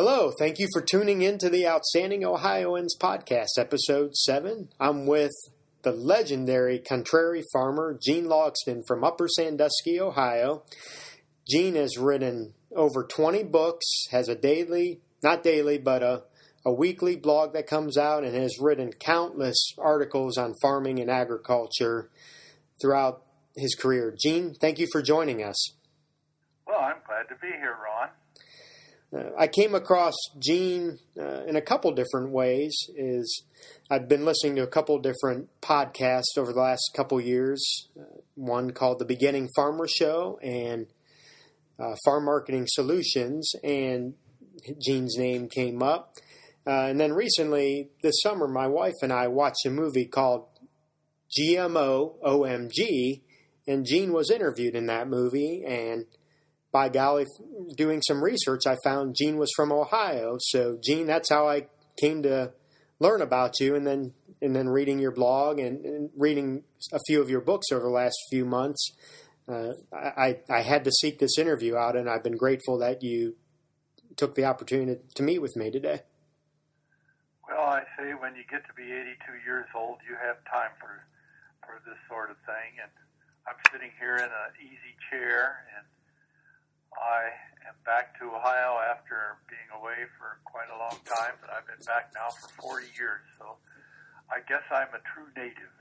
Hello, thank you for tuning in to the Outstanding Ohioans podcast, episode 7. I'm with the legendary contrary farmer, Gene Logsdon from Upper Sandusky, Ohio. Gene has written over 20 books, has a daily, not daily, but a, a weekly blog that comes out, and has written countless articles on farming and agriculture throughout his career. Gene, thank you for joining us. Well, I'm glad to be here, Ron. Uh, I came across Gene uh, in a couple different ways. Is I've been listening to a couple different podcasts over the last couple years. Uh, one called the Beginning Farmer Show and uh, Farm Marketing Solutions, and Gene's name came up. Uh, and then recently, this summer, my wife and I watched a movie called GMO OMG, and Gene was interviewed in that movie. And by golly, doing some research, I found Gene was from Ohio. So, Gene, that's how I came to learn about you, and then and then reading your blog and, and reading a few of your books over the last few months. Uh, I, I had to seek this interview out, and I've been grateful that you took the opportunity to meet with me today. Well, I say when you get to be 82 years old, you have time for for this sort of thing, and I'm sitting here in an easy chair, I am back to Ohio after being away for quite a long time, but I've been back now for 40 years, so I guess I'm a true native.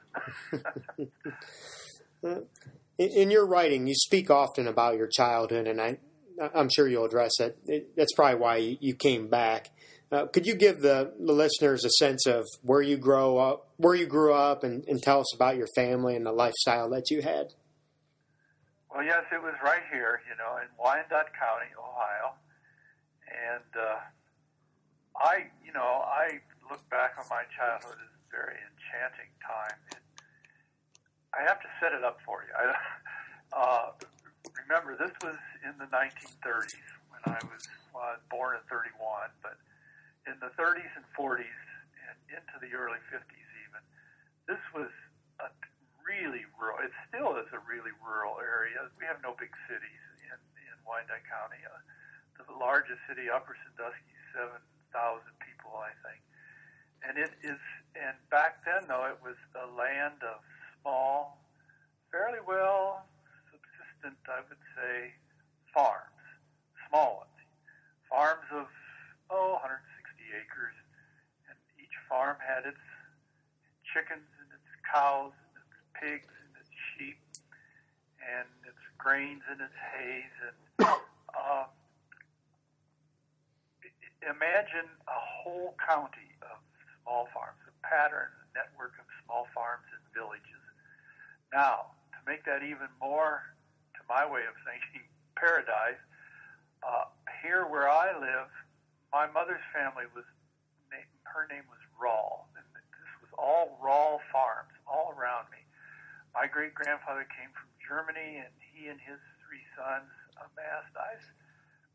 in your writing, you speak often about your childhood, and I, I'm sure you'll address it. it that's probably why you came back. Uh, could you give the, the listeners a sense of where you grow up, where you grew up, and, and tell us about your family and the lifestyle that you had? Well, yes, it was right here, you know, in Wyandot County, Ohio, and uh, I, you know, I look back on my childhood as a very enchanting time. It, I have to set it up for you. I, uh, remember, this was in the 1930s when I was well, born in 31, but in the 30s and 40s and into the early 50s even, this was really rural. It still is a really rural area. We have no big cities in in Wyandot County. Uh, the largest city, Upper Sandusky, 7,000 people, I think. And it is, and back then though, it was a land of small, fairly well subsistent, I would say, farms, small ones, farms of oh 160 acres, and each farm had its chickens and its cows pigs and its sheep and its grains and its hays and uh, imagine a whole county of small farms, a pattern, a network of small farms and villages now, to make that even more, to my way of thinking, paradise, uh, here where I live, my mother's family was, her name was Rawl. And this was all Rawl farms all around me. My great grandfather came from Germany, and he and his three sons amassed I,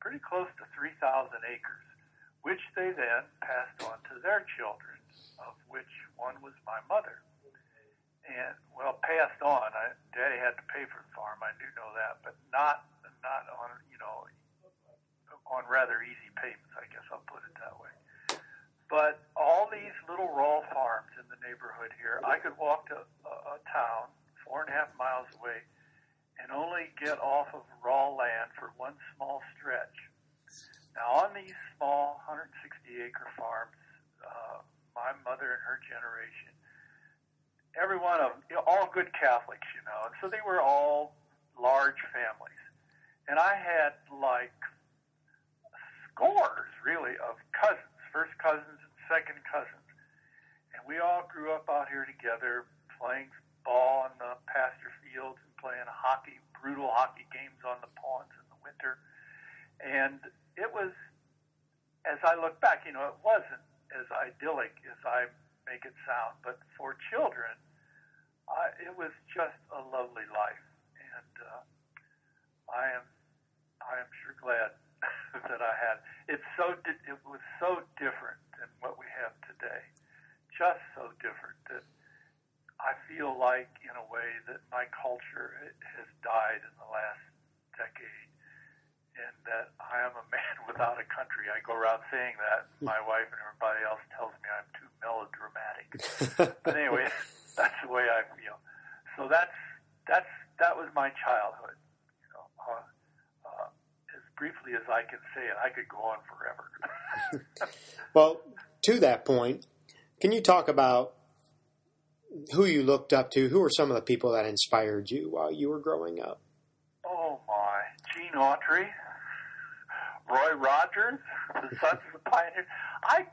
pretty close to 3,000 acres, which they then passed on to their children, of which one was my mother and well passed on. I, Daddy had to pay for the farm. I do know that, but not not on you know on rather easy payments. I guess I'll put it that way. But all these little raw farms in the neighborhood here, I could walk to a, a town four and a half miles away and only get off of raw land for one small stretch. Now, on these small 160 acre farms, uh, my mother and her generation every one of them, you know, all good Catholics, you know, and so they were all large families. And I had like scores, really, of cousins, first cousins and second cousins. And we all grew up out here together playing ball in the pasture fields and playing hockey, brutal hockey games on the ponds in the winter. And it was, as I look back, you know, it wasn't as idyllic as I make it sound, but for children, uh, it was just a lovely life, and uh, I am I am sure glad that I had. It's so it was so different than what we have today, just so different that I feel like in a way that my culture has died in the last decade, and that I am a man without a country. I go around saying that. My wife and everybody else tells me I'm too melodramatic. but anyway, that's the way I feel. So that's that's that was my childhood. You know, uh, uh, as briefly as I can say it, I could go on forever. well, to that point, can you talk about who you looked up to? Who were some of the people that inspired you while you were growing up? Oh my, Gene Autry, Roy Rogers, the Sons of the Pioneers. I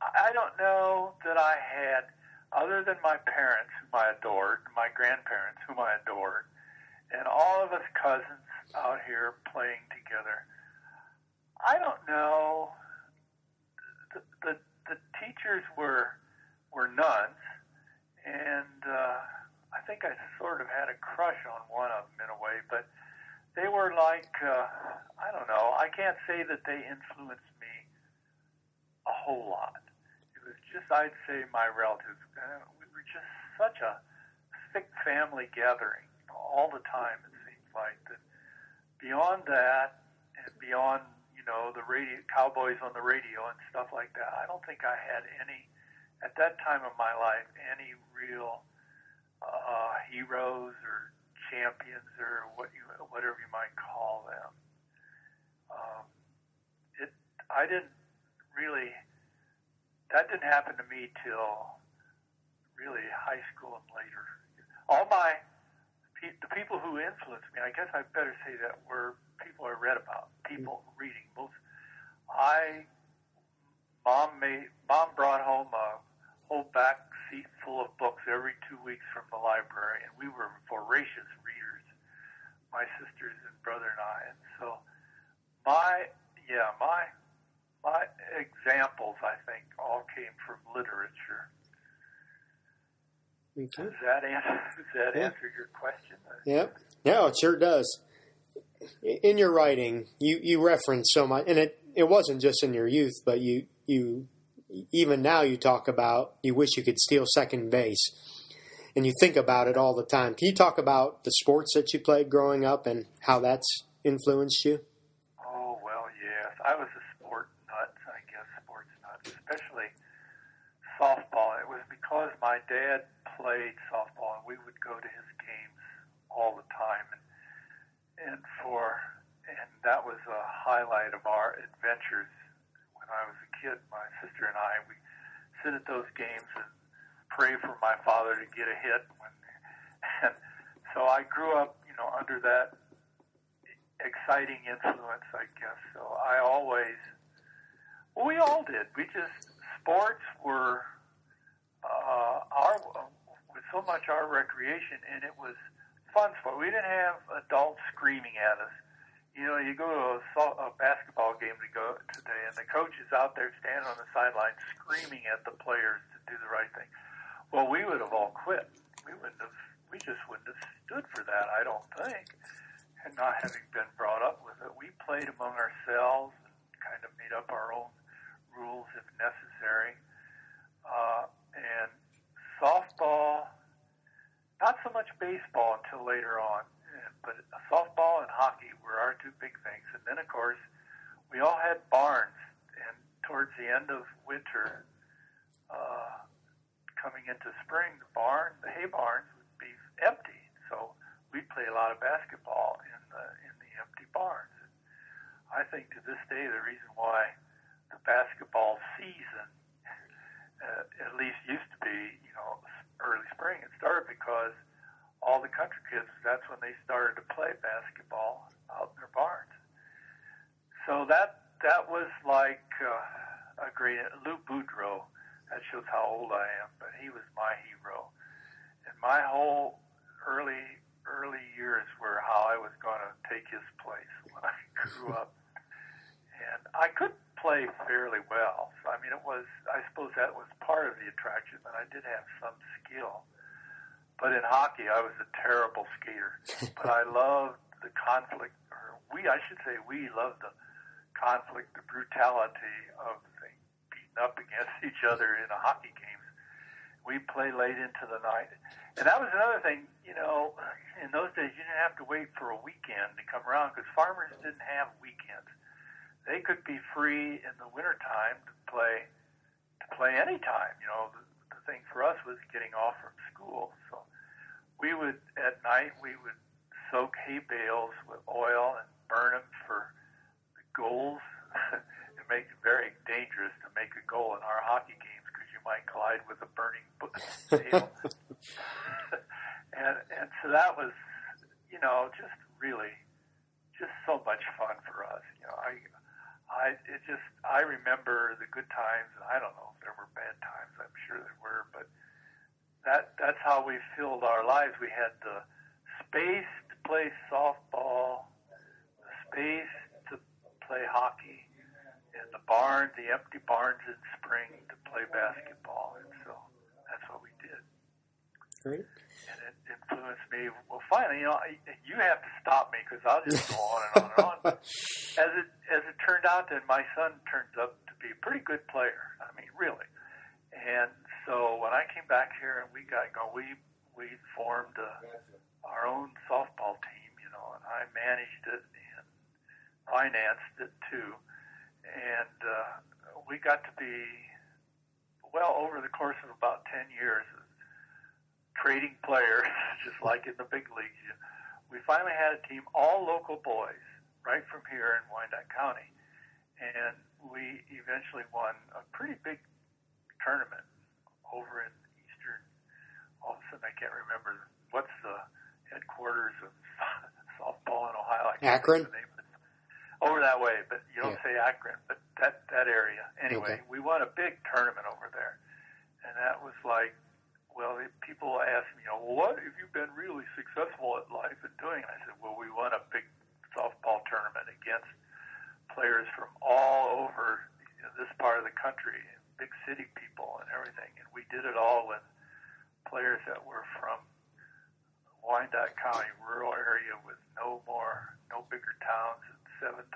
I don't know that I had, other than my parents, whom I adored, my grandparents, whom I adored, and all of us cousins out here playing together. I don't know. The the, the teachers were were nuns, and uh, I think I sort of had a crush on one of them in a way, but they were like uh, I don't know. I can't say that they influenced me a whole lot. It was just I'd say my relatives. Uh, we were just such a thick family gathering all the time. It seems like that. Beyond that, and beyond you know the radio cowboys on the radio and stuff like that, I don't think I had any at that time of my life any real uh, heroes or champions or what you whatever you might call them. Um, it I didn't really that didn't happen to me till really high school and later. All my the people who influenced me, I guess I better say that were people I read about, people reading books. I mom made mom brought home a whole back seat full of books every two weeks from the library, and we were voracious readers, my sisters and brother and I. And so, my yeah, my my examples, I think, all came from literature. Okay. Does that answer, does that yeah. answer your question? Yeah, yeah, it sure does. In your writing, you, you reference so much, and it, it wasn't just in your youth, but you you even now you talk about you wish you could steal second base, and you think about it all the time. Can you talk about the sports that you played growing up and how that's influenced you? Oh well, yes, I was a sport nut. I guess sports nut, especially softball. It was because my dad played softball, and we would go to his games all the time, and and for and that was a highlight of our adventures when I was a kid. My sister and I we sit at those games and pray for my father to get a hit. When, and so I grew up, you know, under that exciting influence, I guess. So I always, well, we all did. We just sports were uh, our so much our recreation, and it was fun for. We didn't have adults screaming at us. You know, you go to a, a basketball game to go today, and the coach is out there standing on the sideline screaming at the players to do the right thing. Well, we would have all quit. We wouldn't have. We just wouldn't have stood for that. I don't think. And not having been brought up with it, we played among ourselves and kind of made up our own rules if necessary. Uh, and softball not so much baseball until later on, but softball and hockey were our two big things. And then, of course, we all had barns. And towards the end of winter, uh, coming into spring, the barn, the hay barns would be empty. So we'd play a lot of basketball in the in the empty barns. And I think to this day, the reason why the basketball season, uh, at least used to be, you know, early spring. It started because all the country kids, that's when they started to play basketball out in their barns. So that that was like uh, a great Lou Boudreau. That shows how old I am, but he was my hero. And my whole early early years were how I was going to take his place when I grew up. And I could play fairly well. So, I mean, it was, I suppose that was part of the attraction, that I did have some skill. But in hockey, I was a terrible skater. but I loved the conflict, or we, I should say, we loved the conflict, the brutality of beating up against each other in a hockey game. we play late into the night. And that was another thing, you know, in those days you didn't have to wait for a weekend to come around because farmers didn't have weekends. They could be free in the wintertime to play to play anytime. You know, the thing for us was getting off from school. So we would at night we would soak hay bales with oil and burn them for the goals. it makes it very dangerous to make a goal in our hockey games because you might collide with a burning bale. and and so that was, you know, just really, just so much fun for us. You know, I I it just I remember the good times, and I don't know if there were bad times. I'm sure there were, but that that's how we filled our lives. We had the space to play softball, the space to play hockey, and the barns, the empty barns in spring to play basketball. And so that's what we did. Great. Influenced me. Well, finally, you know, you have to stop me because I'll just go on and on and on. As it as it turned out, then my son turns up to be a pretty good player. I mean, really. And so when I came back here and we got going, we we formed a, our own softball team, you know, and I managed it and financed it too. And uh, we got to be well over the course of about ten years trading players, just like in the big leagues. We finally had a team, all local boys, right from here in Wyandot County, and we eventually won a pretty big tournament over in Eastern. All of a sudden, I can't remember what's the headquarters of softball in Ohio. I can't Akron. the name of it. Over that way, but you don't Yeah. say Akron, but that that area. Anyway, Okay. we won a big tournament over there, and that was like well, people ask me, you know, what have you been really successful at life and doing? And I said, well, we won a big softball tournament against players from all over you know, this part of the country, big city people and everything. And we did it all with players that were from Wyandot County, rural area with no more, no bigger towns and 7,000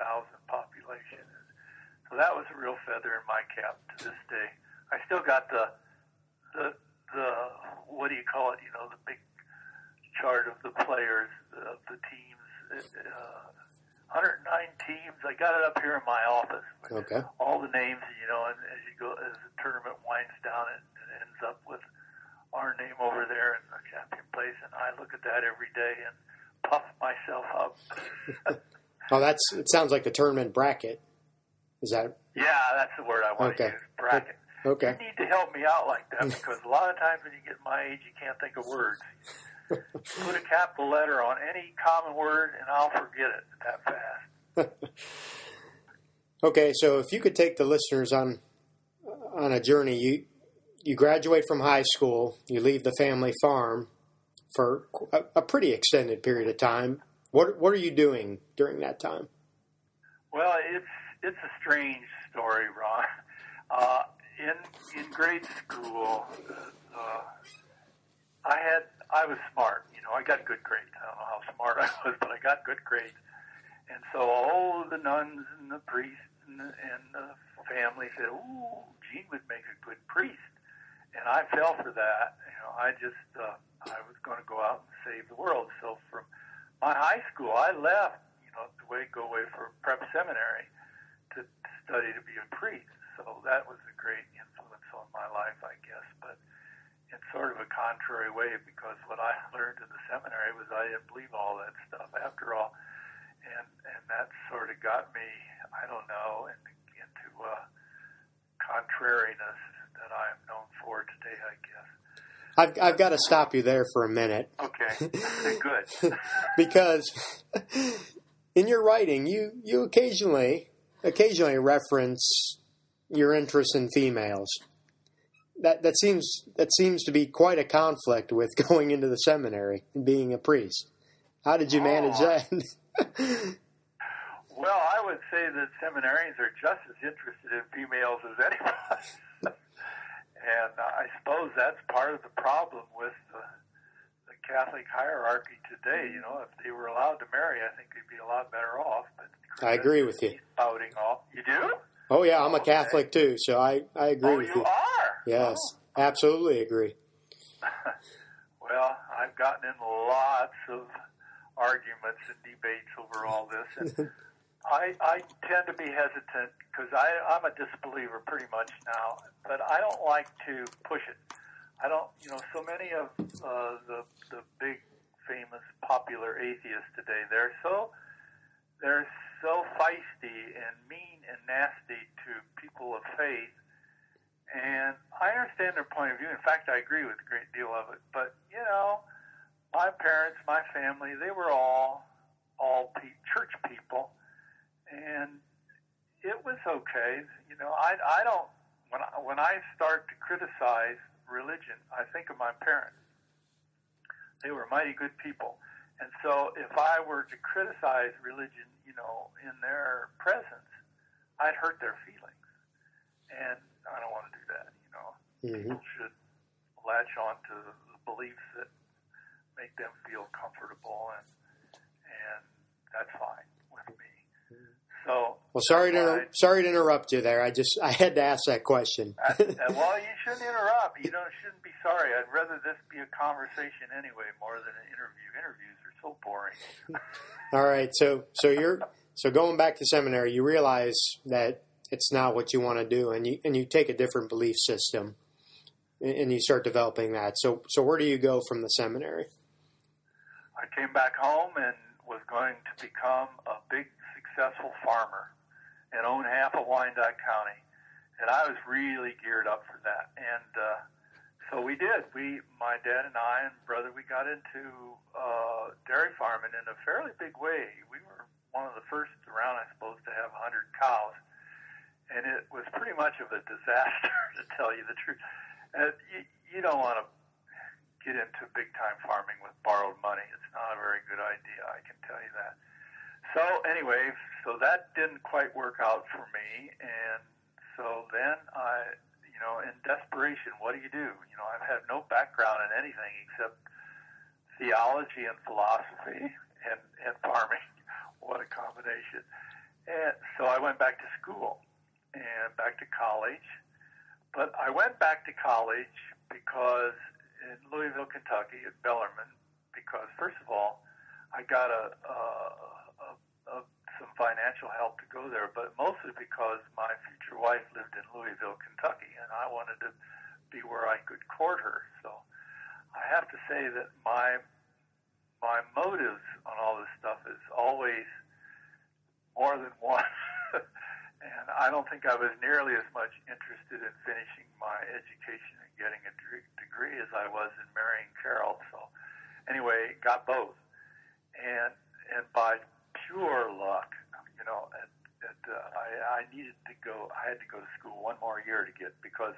population. So that was a real feather in my cap to this day. I still got the, the, the what do you call it? You know, the big chart of the players of the teams. Uh, 109 teams. I got it up here in my office. Okay. All the names, you know, and as you go, as the tournament winds down, it, it ends up with our name over there in the champion place, and I look at that every day and puff myself up. Oh, that's. It sounds like the tournament bracket. Is that yeah, that's the word I want Okay. to use. Bracket. Okay? You need to help me out like that because a lot of times when you get my age, you can't think of words. Put a capital letter on any common word, and I'll forget it that fast. Okay, so if you could take the listeners on on a journey, you you graduate from high school, you leave the family farm for a, a pretty extended period of time. What what are you doing during that time? Well, it's it's a strange story, Ron. Uh, in in grade school, uh, I had I was smart. You know, I got good grades. I don't know how smart I was, but I got good grades. And so all the nuns and the priests and the, and the family said, "Ooh, Gene would make a good priest." And I fell for that. You know, I just uh, I was going to go out and save the world. So from my high school, I left. You know, to go away for prep seminary to study to be a priest. So that was a great influence on my life, I guess. But in sort of a contrary way, because what I learned in the seminary was I didn't believe all that stuff after all, and and that sort of got me, I don't know, in, into uh, contrariness that I am known for today, I guess. I've I've got to stop you there for a minute Okay, good. because in your writing, you you occasionally occasionally reference your interest in females. That that seems that seems to be quite a conflict with going into the seminary and being a priest. How did you manage Oh. that? Well, I would say that seminarians are just as interested in females as anyone. and uh, I suppose that's part of the problem with the, the Catholic hierarchy today. You know, if they were allowed to marry, I think they'd be a lot better off. But I agree with you. Spouting off. You do? Oh yeah, I'm a Catholic too, so I, I agree oh, with you you. are? Yes. Oh, absolutely agree. well, I've gotten in lots of arguments and debates over all this, and I, I tend to be hesitant because I'm a disbeliever pretty much now, but I don't like to push it. I don't, you know, so many of uh, the the big, famous, popular atheists today, they're so they're so feisty and mean and nasty to people of faith. And I understand their point of view. In fact, I agree with a great deal of it. But you know, my parents, my family, they were all all pe- church people and it was okay. You know, I I don't when I, when I start to criticize religion, I think of my parents. They were mighty good people, and so if I were to criticize religion, you know, in their presence, I'd hurt their feelings, and I don't want to do that. You know, mm-hmm. people should latch on to the beliefs that make them feel comfortable, and and that's fine. With me. So well, sorry to sorry to interrupt you there. I just I had to ask that question. uh, well, you shouldn't interrupt. You know, shouldn't be sorry. I'd rather this be a conversation anyway more than an interview. Interviews so boring. All right, so so you're so going back to seminary, you realize that it's not what you want to do, and you and you take a different belief system, and you start developing that. So so where do you go from the seminary? I came back home and was going to become a big successful farmer and own half of Wyandot County. And I was really geared up for that. And uh, so we did. We, my dad and I and brother, we got into uh, dairy farming in a fairly big way. We were one of the first around, I suppose, to have 100 cows. And it was pretty much of a disaster, to tell you the truth. And you, you don't want to get into big time farming with borrowed money. It's not a very good idea, I can tell you that. So anyway, so that didn't quite work out for me, and so then I, you know, in desperation, what do you do? You know, I've had no background in anything except theology and philosophy and, and farming. what a combination! And so I went back to school and back to college, but I went back to college because in Louisville, Kentucky, at Bellarmine, because first of all, I got a, a of some financial help to go there, but mostly because my future wife lived in Louisville, Kentucky, and I wanted to be where I could court her. So I have to say that my my motives on all this stuff is always more than one. and I don't think I was nearly as much interested in finishing my education and getting a degree as I was in marrying Carol. So anyway, got both. And and by pure luck. You know, and, and uh, I, I needed to go. I had to go to school one more year to get because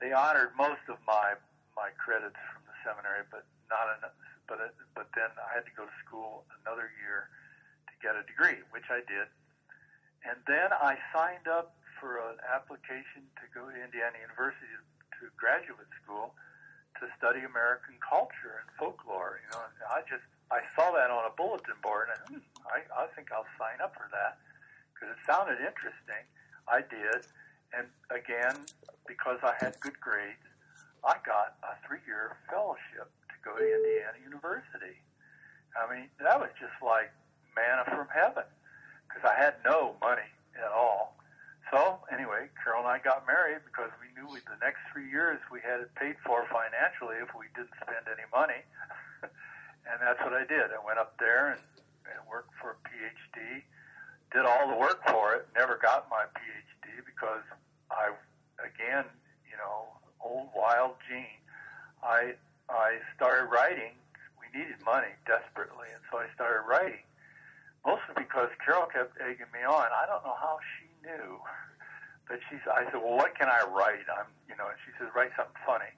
they honored most of my my credits from the seminary, but not enough. But uh, but then I had to go to school another year to get a degree, which I did. And then I signed up for an application to go to Indiana University to graduate school to study American culture and folklore. You know, I just I saw that on a bulletin board, and hmm, I, I think I'll sign up for that because it sounded interesting. I did, and again, because I had good grades, I got a three-year fellowship to go to Indiana University. I mean, that was just like manna from heaven because I had no money at all. So anyway, Carol and I got married because we knew the next three years we had it paid for financially if we didn't spend any money. and that's what I did. I went up there and, and worked for a PhD, did all the work for it, never got my PhD because I, again, you know, old wild Gene, I I started writing. We needed money desperately, and so I started writing. Mostly because Carol kept egging me on. I don't know how she knew, but she. I said, "Well, what can I write?" I'm, you know, and she says, "Write something funny."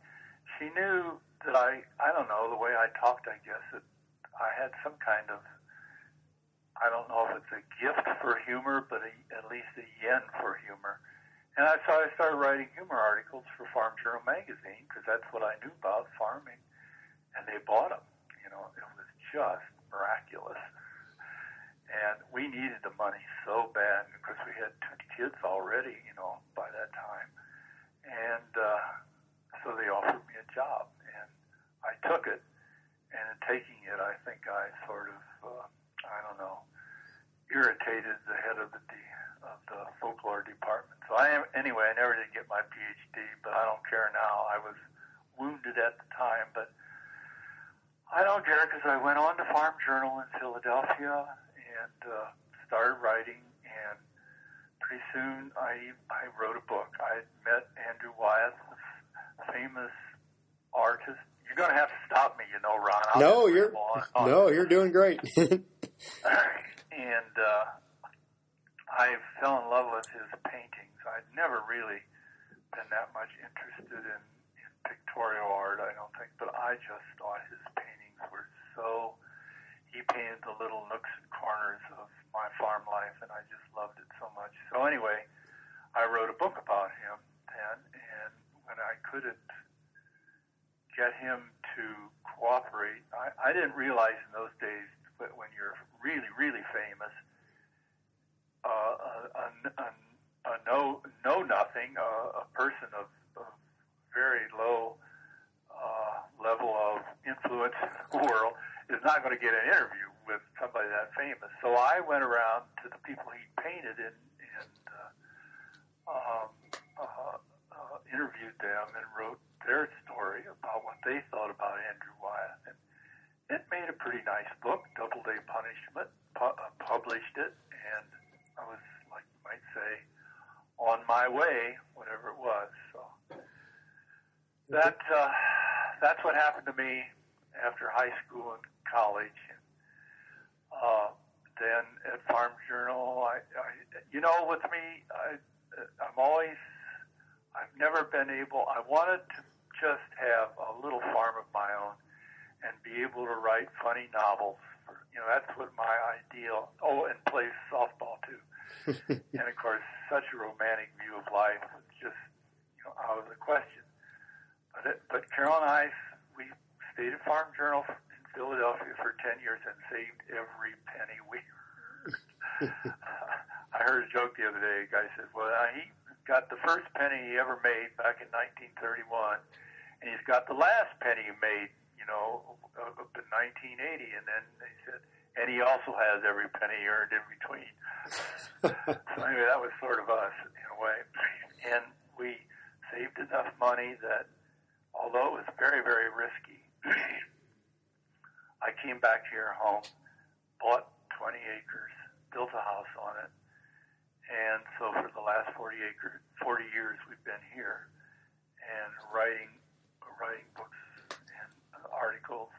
She knew that I, I don't know, the way I talked, I guess, that I had some kind of, I don't know if it's a gift for humor, but a, at least a yen for humor. And I, so I started writing humor articles for Farm Journal magazine because that's what I knew about farming. And they bought them. You know, it was just miraculous. And we needed the money so bad because we had two kids already, you know, by that time. And uh, so they offered me a job, I took it. And in taking it, I think I sort of, uh, I don't know, irritated the head of the of the folklore department. So I am anyway. I never did get my PhD, but I don't care now. I was wounded at the time, but I don't care because I went on to Farm Journal in Philadelphia and uh, started writing. And pretty soon, I I wrote a book. I met Andrew Wyeth, famous artist you're going to have to stop me, you know, Ron. I'll no, you're no, you're doing great. and uh, I fell in love with his paintings. I'd never really been that much interested in, in pictorial art, I don't think, but I just thought his paintings were so. He painted the little nooks and corners of my farm life, and I just loved it so much. So anyway, I wrote a book about him then, and when I couldn't get him to cooperate. I, I didn't realize in those days, but when you're really, really famous, uh, a, a, a, know know nothing, a, a person of, of very low uh, level of influence in the world is not going to get an interview with somebody that famous. So I went around to the people he painted and, and uh, um, uh, uh, interviewed them and wrote their story about what they thought about Andrew Wyeth. And it made a pretty nice book, Doubleday Punishment, pu- uh, published it, and I was, like you might say, on my way, whatever it was. So that uh, that's what happened to me after high school and college. Uh, then at Farm Journal, I, I you know, with me, I, I'm always I've never been able. I wanted to just have a little farm of my own and be able to write funny novels. For, you know, that's what my ideal. Oh, and play softball too. and of course, such a romantic view of life was just you know out of the question. But it, but Carol and I, we stayed at Farm Journal in Philadelphia for ten years and saved every penny we earned. I heard a joke the other day. A guy said, "Well, he got the first penny he ever made back in 1931." And he's got the last penny he made, you know, up in 1980, and then they said, and he also has every penny he earned in between. so anyway, that was sort of us in a way, and we saved enough money that, although it was very very risky, I came back here home, bought 20 acres, built a house on it, and so for the last 40 acre 40 years we've been here and writing writing books and articles,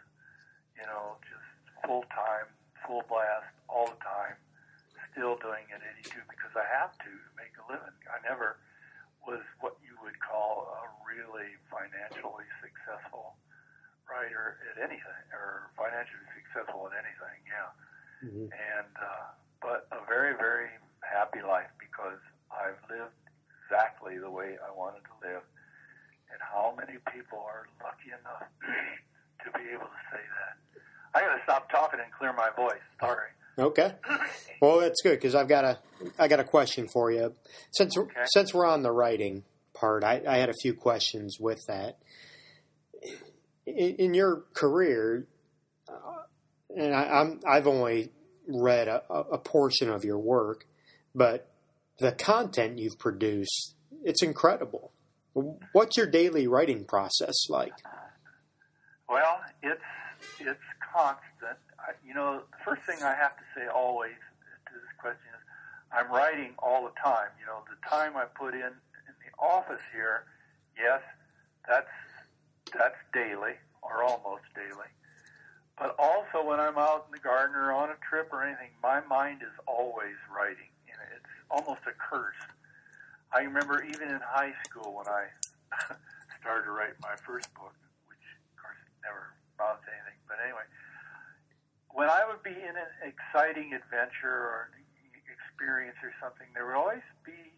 you know, just full time, full blast, all the time. Still doing it at 82 because I have to make a living. I never was what you would call a really financially successful writer at anything, or financially successful at anything. Yeah, mm-hmm. and uh, but a very very happy life because I've lived exactly the way I wanted to live and how many people are lucky enough to be able to say that. I got to stop talking and clear my voice. Sorry. Okay. Well, that's good because I've got a I got a question for you. Since okay. since we're on the writing part, I, I had a few questions with that. In, in your career, uh, and I, am I've only read a, a portion of your work, but the content you've produced, it's incredible. What's your daily writing process like? Well, it's it's constant. I, you know, the first thing I have to say always to this question is, I'm writing all the time. You know, the time I put in in the office here, yes, that's that's daily or almost daily. But also when I'm out in the garden or on a trip or anything, my mind is always writing. You know, it's almost a curse I remember even in high school when I started to write my first book, which of course never amounted to anything. But anyway, when I would be in an exciting adventure or experience or something, there would always be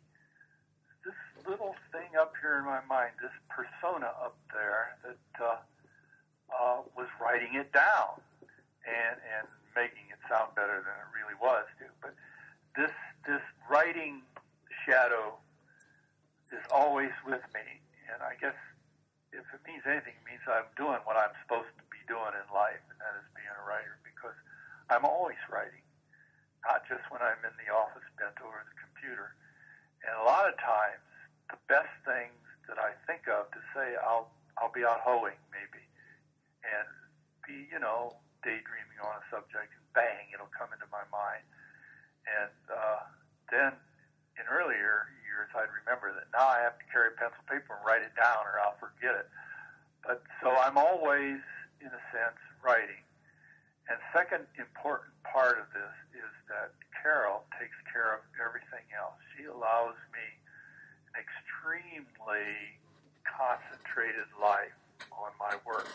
this little thing up here in my mind, this persona up there that uh, uh, was writing it down and and making it sound better than it really was too. But this this writing shadow is always with me. And I guess if it means anything, it means I'm doing what I'm supposed to be doing in life, and that is being a writer because I'm always writing, not just when I'm in the office bent over the computer. And a lot of times, the best things that I think of to say, I'll I'll be out hoeing maybe, and be you know daydreaming on a subject, and bang, it'll come into my mind. And uh, then in earlier years, I'd remember that now I have to carry pencil paper and write it down, or I'll forget it. But so I'm always, in a sense, writing. And second important part of this is that Carol takes care of everything else. She allows me an extremely concentrated life on my work.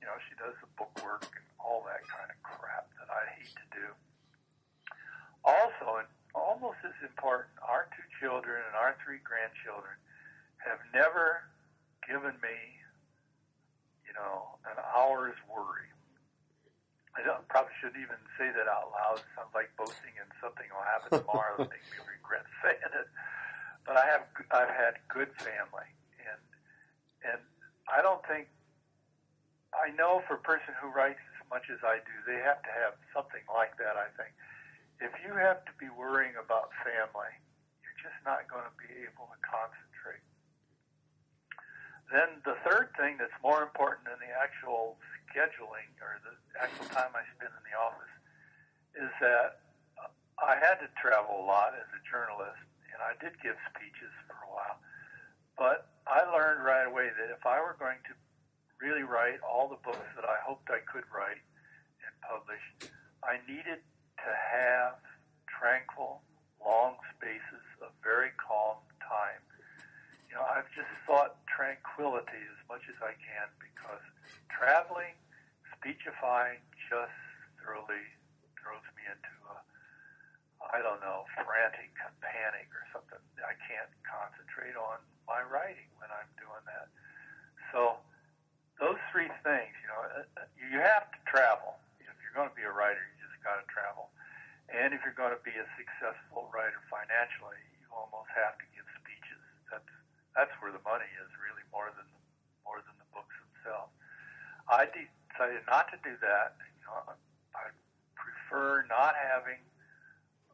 You know, she does the book work and all that kind of crap that I hate to do. Also, and almost as important, our two children and our three grandchildren have never given me, you know, an hour's worry. I don't, probably shouldn't even say that out loud. It sounds like boasting and something will happen tomorrow that makes me regret saying it. But I have I've had good family, and and I don't think I know for a person who writes as much as I do, they have to have something like that. I think if you have to be worrying about family, you're just not going to be able to concentrate. Then the third thing that's more important than the actual scheduling or the actual time I spend in the office is that I had to travel a lot as a journalist, and I did give speeches for a while. But I learned right away that if I were going to really write all the books that I hoped I could write and publish, I needed to have tranquil, long spaces of very calm time. You know, I've just sought tranquility as much as I can because traveling, speechifying just thoroughly throws me into a, I don't know, frantic panic or something. I can't concentrate on my writing when I'm doing that. So those three things, you know, uh, uh, you have to travel. If you're going to be a writer, you just got to travel. And if you're going to be a successful writer financially, you almost have to give speeches. That's that's where the money is, really, more than more than the books themselves. I decided not to do that. You know, I prefer not having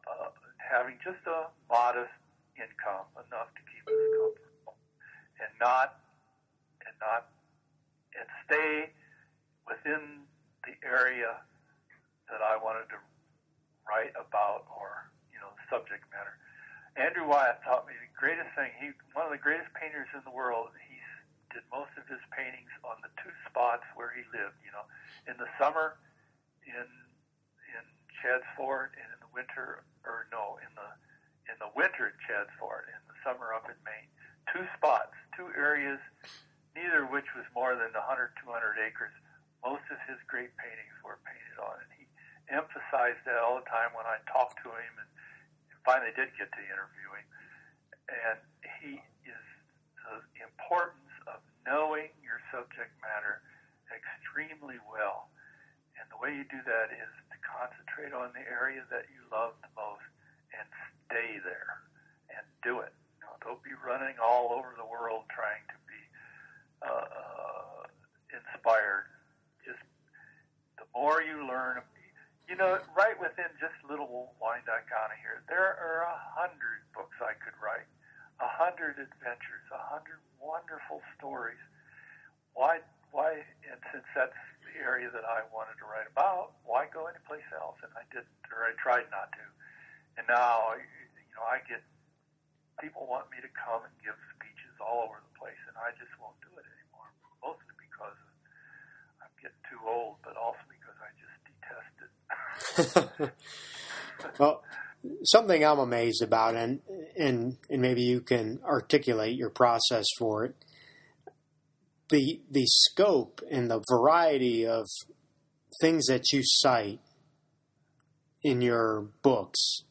uh, having just a modest income, enough to keep us comfortable, and not and not and stay within the area that I wanted to write about or, you know, subject matter. Andrew Wyeth taught me the greatest thing. He one of the greatest painters in the world. He did most of his paintings on the two spots where he lived. You know, in the summer in in Chadds Ford, and in the winter, or no, in the in the winter at Chadds Ford, in the summer up in Maine. Two spots, two areas neither of which was more than 100, 200 acres. Most of his great paintings were painted on, and emphasized that all the time when I talked to him, and finally did get to interview him. And he is the importance of knowing your subject matter extremely well. And the way you do that is to concentrate on the area that you love the most and stay there and do it. You don't be running all over the world trying to be uh, inspired. Just the more you learn, you know, right within just little Wyandot County here, there are a hundred books I could write, a hundred adventures, a hundred wonderful stories. Why? Why? And since that's the area that I wanted to write about, why go anyplace else? And I did, or I tried not to. And now, you know, I get people want me to come and give speeches all over the place, and I just won't do it anymore. Mostly because I'm getting too old, but also because I just detest it. well, something I'm amazed about, and and and maybe you can articulate your process for it. The the scope and the variety of things that you cite in your books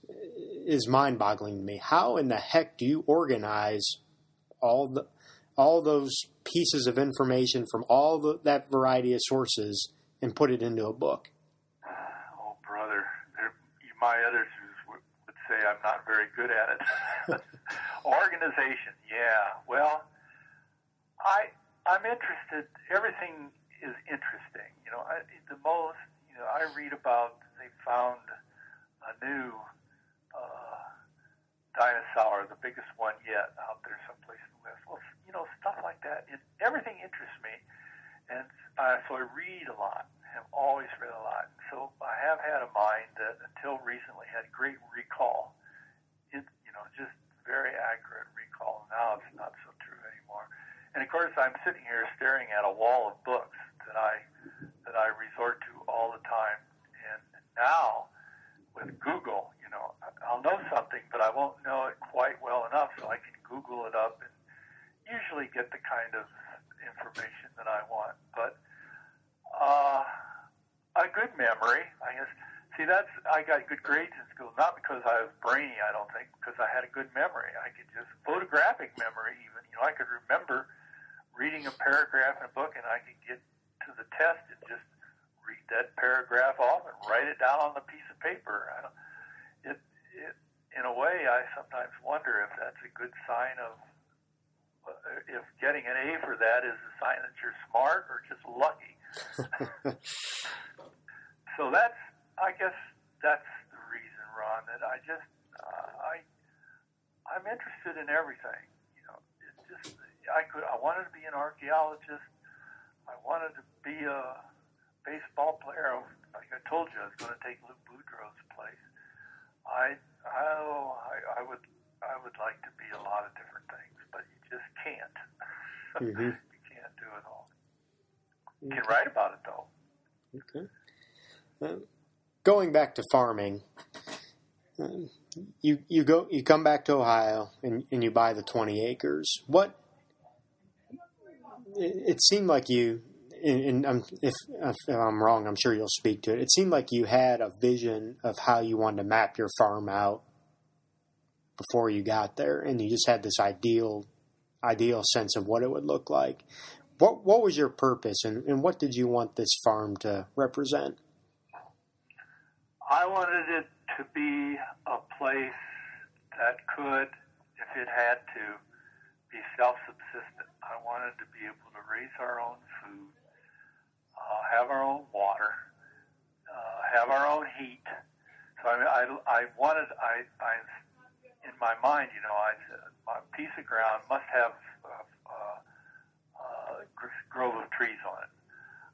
is mind boggling to me. How in the heck do you organize all the all those pieces of information from all the, that variety of sources and put it into a book? My editors would say I'm not very good at it. Organization, yeah. Well, I I'm interested. Everything is interesting. You know, I, the most. You know, I read about they found a new uh, dinosaur, the biggest one yet, out there someplace in the west. Well, you know, stuff like that. It, everything interests me, and uh, so I read a lot. Have always read a lot. So I have had a mind that until recently had great recall. It, you know, just very accurate recall. Now it's not so true anymore. And of course, I'm sitting here staring at a wall of books that I that I resort to all the time. And now with Google, you know, I'll know something, but I won't know it quite well enough, so I can Google it up and usually get the kind of information that I want. But uh, a good memory, I guess. See, that's I got good grades in school, not because I was brainy. I don't think because I had a good memory. I could just photographic memory, even. You know, I could remember reading a paragraph in a book, and I could get to the test and just read that paragraph off and write it down on a piece of paper. I don't, it, it, in a way, I sometimes wonder if that's a good sign of if getting an A for that is a sign that you're smart or just lucky. so that's, I guess, that's the reason, Ron, that I just, uh, I, I'm interested in everything. You know, it's just, I could, I wanted to be an archaeologist. I wanted to be a baseball player. Like I told you, I was going to take Lou Boudreau's place. I, I, I, I would, I would like to be a lot of different things, but you just can't. Mm-hmm. you can't do it all. You can write about it though. Okay. Uh, going back to farming, uh, you you go you come back to Ohio and, and you buy the twenty acres. What it, seemed like you, and, and if, if I'm wrong, I'm sure you'll speak to it. It seemed like you had a vision of how you wanted to map your farm out before you got there, and you just had this ideal ideal sense of what it would look like. What what was your purpose, and, and what did you want this farm to represent? I wanted it to be a place that could, if it had to, be self-subsistent. I wanted to be able to raise our own food, uh, have our own water, uh, have our own heat. So I, I, I wanted, I, I, in my mind, you know, I said, a piece of ground must have a grove of trees on it.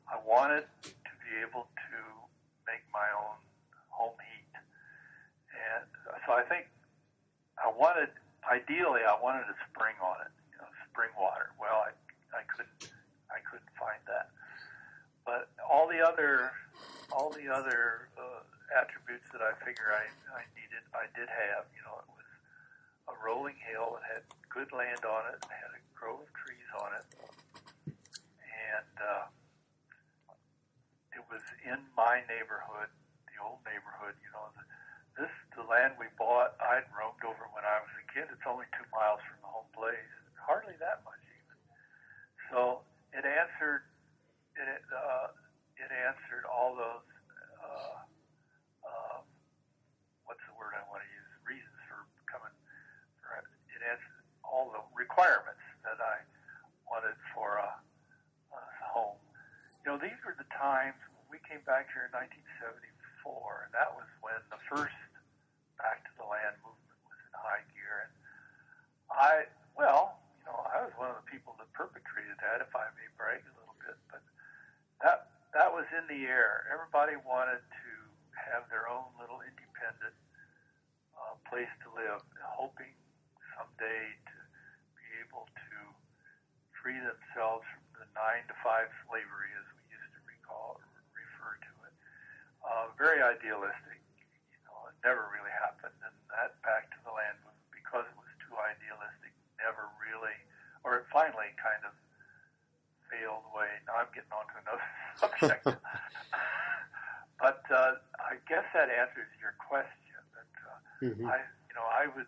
I wanted to be able to make my own home heat. And so I think I wanted, ideally, I wanted a spring on it, you know, spring water. Well, I, I couldn't, I couldn't find that. But all the other, all the other uh, attributes that I figure I, I needed, I did have. You know, it was a rolling hill. It had good land on it. It had a grove of trees on it and uh, it was in my neighborhood, old neighborhood. You know, the, this the land we bought. I'd roamed over when I was a kid. It's only two miles from the home place, hardly that much even. So it answered. It uh, it answered all those. Uh, uh, what's the word I want to use? Reasons for coming. For, it answered all the requirements that I wanted for a home. you know, these were the times we came back here in 1974, and that was when the first Back to the Land movement was in high gear. And I, well, you know, I was one of the people that perpetrated that, if I may brag a little bit. But that that was in the air. Everybody wanted to have their own little independent uh, place to live, hoping someday to be able to free themselves from the nine to five slavery, as call refer to it. Uh, very idealistic. You know, it never really happened, and that back to the land because it was too idealistic. Never really, or it finally kind of failed away. Now I'm getting on to another subject, but uh, I guess that answers your question. That uh, mm-hmm. I, you know, I would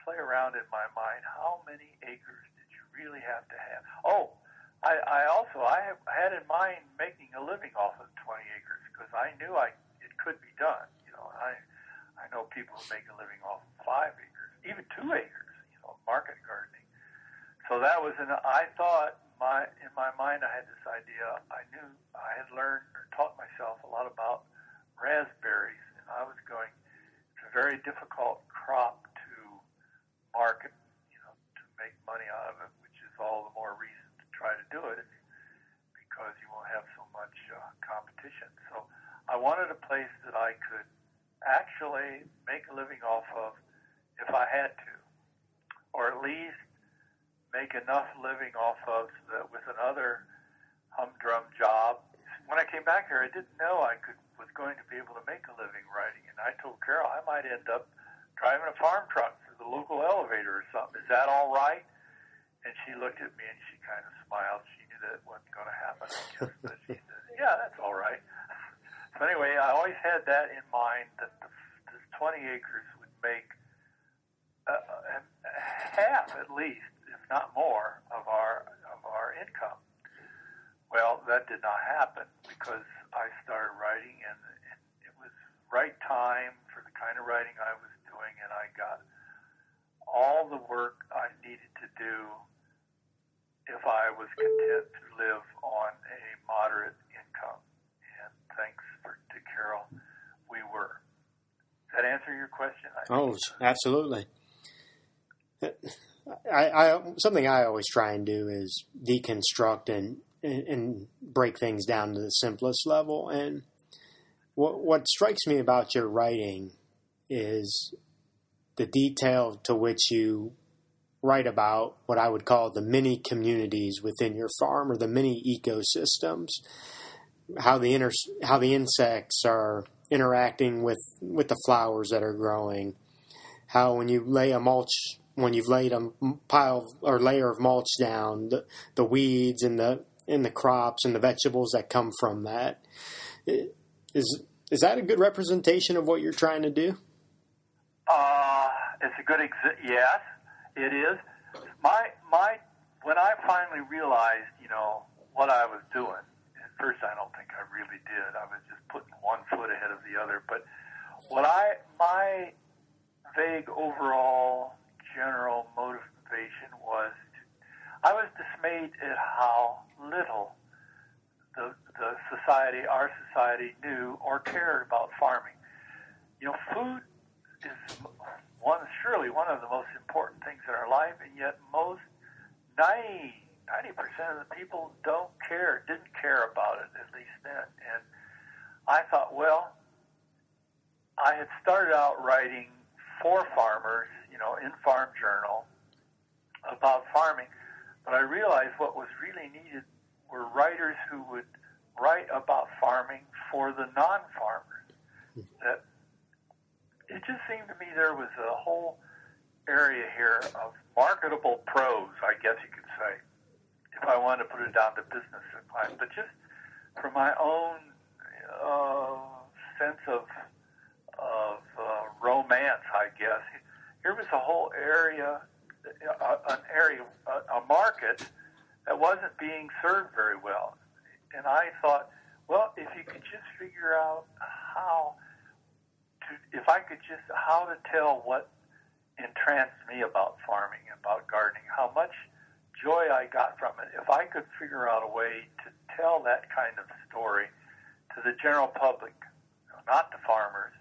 play around in my mind. How many acres did you really have to have? Oh, I, I also I, have, had in mind making a living off of 20 acres because I knew I it could be done. You know, I I know people who make a living off of five acres, even two acres. You know, market gardening. So that was an I thought my in my mind, I had this idea. I knew I had learned or taught myself a lot about raspberries, and I was going. It's a very difficult crop to market, you know, to make money out of it, which is all the more reason try to do it because you won't have so much uh, competition. So I wanted a place that I could actually make a living off of if I had to, or at least make enough living off of so that with another humdrum job. When I came back here, I didn't know I could was going to be able to make a living writing, and I told Carol I might end up driving a farm truck for the local elevator or something. Is that all right? And she looked at me and she kind of smiled. She knew that it wasn't going to happen. I guess, but she said, "Yeah, that's all right." So anyway, I always had that in mind that the, this 20 acres would make uh, uh, half, at least, if not more, of our of our income. Well, that did not happen because I started writing, and, and it was right time for the kind of writing I was doing, and I got all the work I needed to do if I was content to live on a moderate income. And thanks for, to Carol, we were. Does that answer your question? I oh, absolutely. I, I, something I always try and do is deconstruct and, and, and break things down to the simplest level. And what what strikes me about your writing is the detail to which you write about what I would call the many communities within your farm or the many ecosystems. How the inter, how the insects are interacting with with the flowers that are growing. How when you lay a mulch when you've laid a pile or layer of mulch down, the, the weeds and the and the crops and the vegetables that come from that is is that a good representation of what you're trying to do? Uh, it's a good ex- yes, it is. My my when I finally realized, you know, what I was doing. At first, I don't think I really did. I was just putting one foot ahead of the other. But what I my vague overall general motivation was I was dismayed at how little the, the society, our society, knew or cared about farming. You know, food is one surely one of the most important things in our life, and yet most 90 percent of the people don't care, didn't care about it at least then. And I thought, well, I had started out writing for farmers you know, in Farm Journal about farming. But I realized what was really needed were writers who would write about farming for the non-farmers. That it just seemed to me there was a whole area here of marketable prose, I guess you could say, if I wanted to put it down to business advice. But just for my own uh, sense of of uh, romance, I guess here was a whole area, uh, an area, a, a market that wasn't being served very well. And I thought, well, if you could just figure out how if I could just, how to tell what entranced me about farming, about gardening, how much joy I got from it. If I could figure out a way to tell that kind of story to the general public, not the farmers,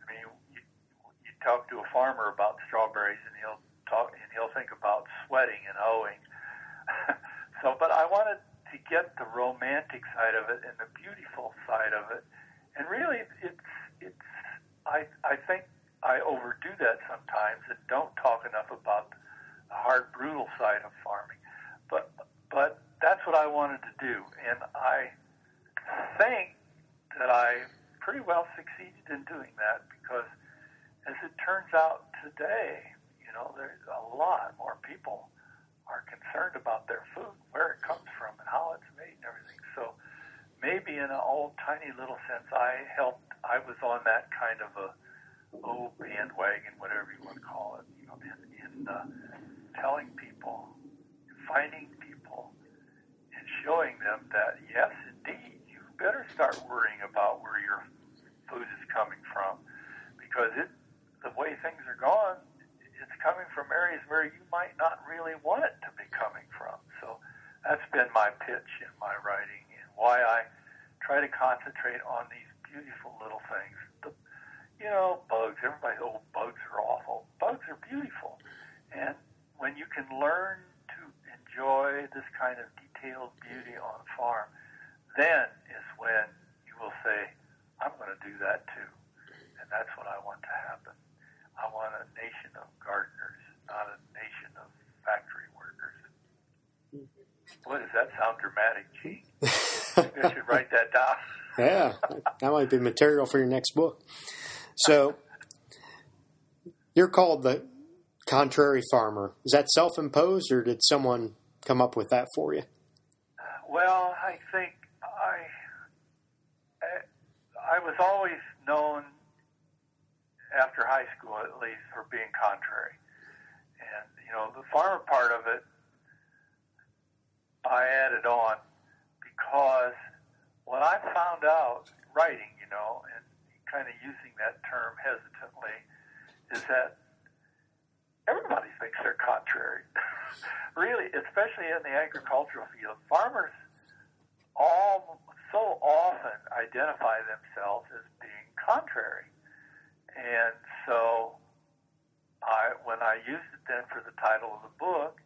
I mean, you, you talk to a farmer about strawberries, and he'll talk and he'll think about sweating and owing. so, but I wanted to get the romantic side of it and the beautiful side of it, and really, it's it's. I I think I overdo that sometimes and don't talk enough about the hard, brutal side of farming. But but that's what I wanted to do, and I think that I pretty well succeeded in doing that because as it turns out today, you know, there's a lot more people are concerned about their food, where it comes from, and how it's made, and everything. So maybe in an old tiny little sense, I helped. I was on that kind of a old bandwagon, whatever you want to call it, you know, in, in uh, telling people, finding people, and showing them that yes, indeed, you better start worrying about where your food is coming from, because it the way things are going, it's coming from areas where you might not really want it to be coming from. So that's been my pitch in my writing and why I try to concentrate on these beautiful little things. The, you know, bugs. Everybody, oh, bugs are awful. Bugs are beautiful, and when you can learn to enjoy this kind of detailed beauty on a farm, then is when you will say, "I'm going to do that too," and that's what I want to happen. I want a nation of gardeners, not a nation of factory workers. Mm-hmm. Boy, does that sound dramatic, Gene? I should write that down. yeah, that might be material for your next book. So, you're called the contrary farmer. Is that self imposed or did someone come up with that for you? Well, I think I I was always known after high school, at least, for being contrary. And you know, the farmer part of it, I added on because what I found out writing, you know, and kind of using that term hesitantly, is that everybody thinks they're contrary. really, especially in the agricultural field, farmers all so often identify themselves as being contrary. And so I when I used it then for the title of the book,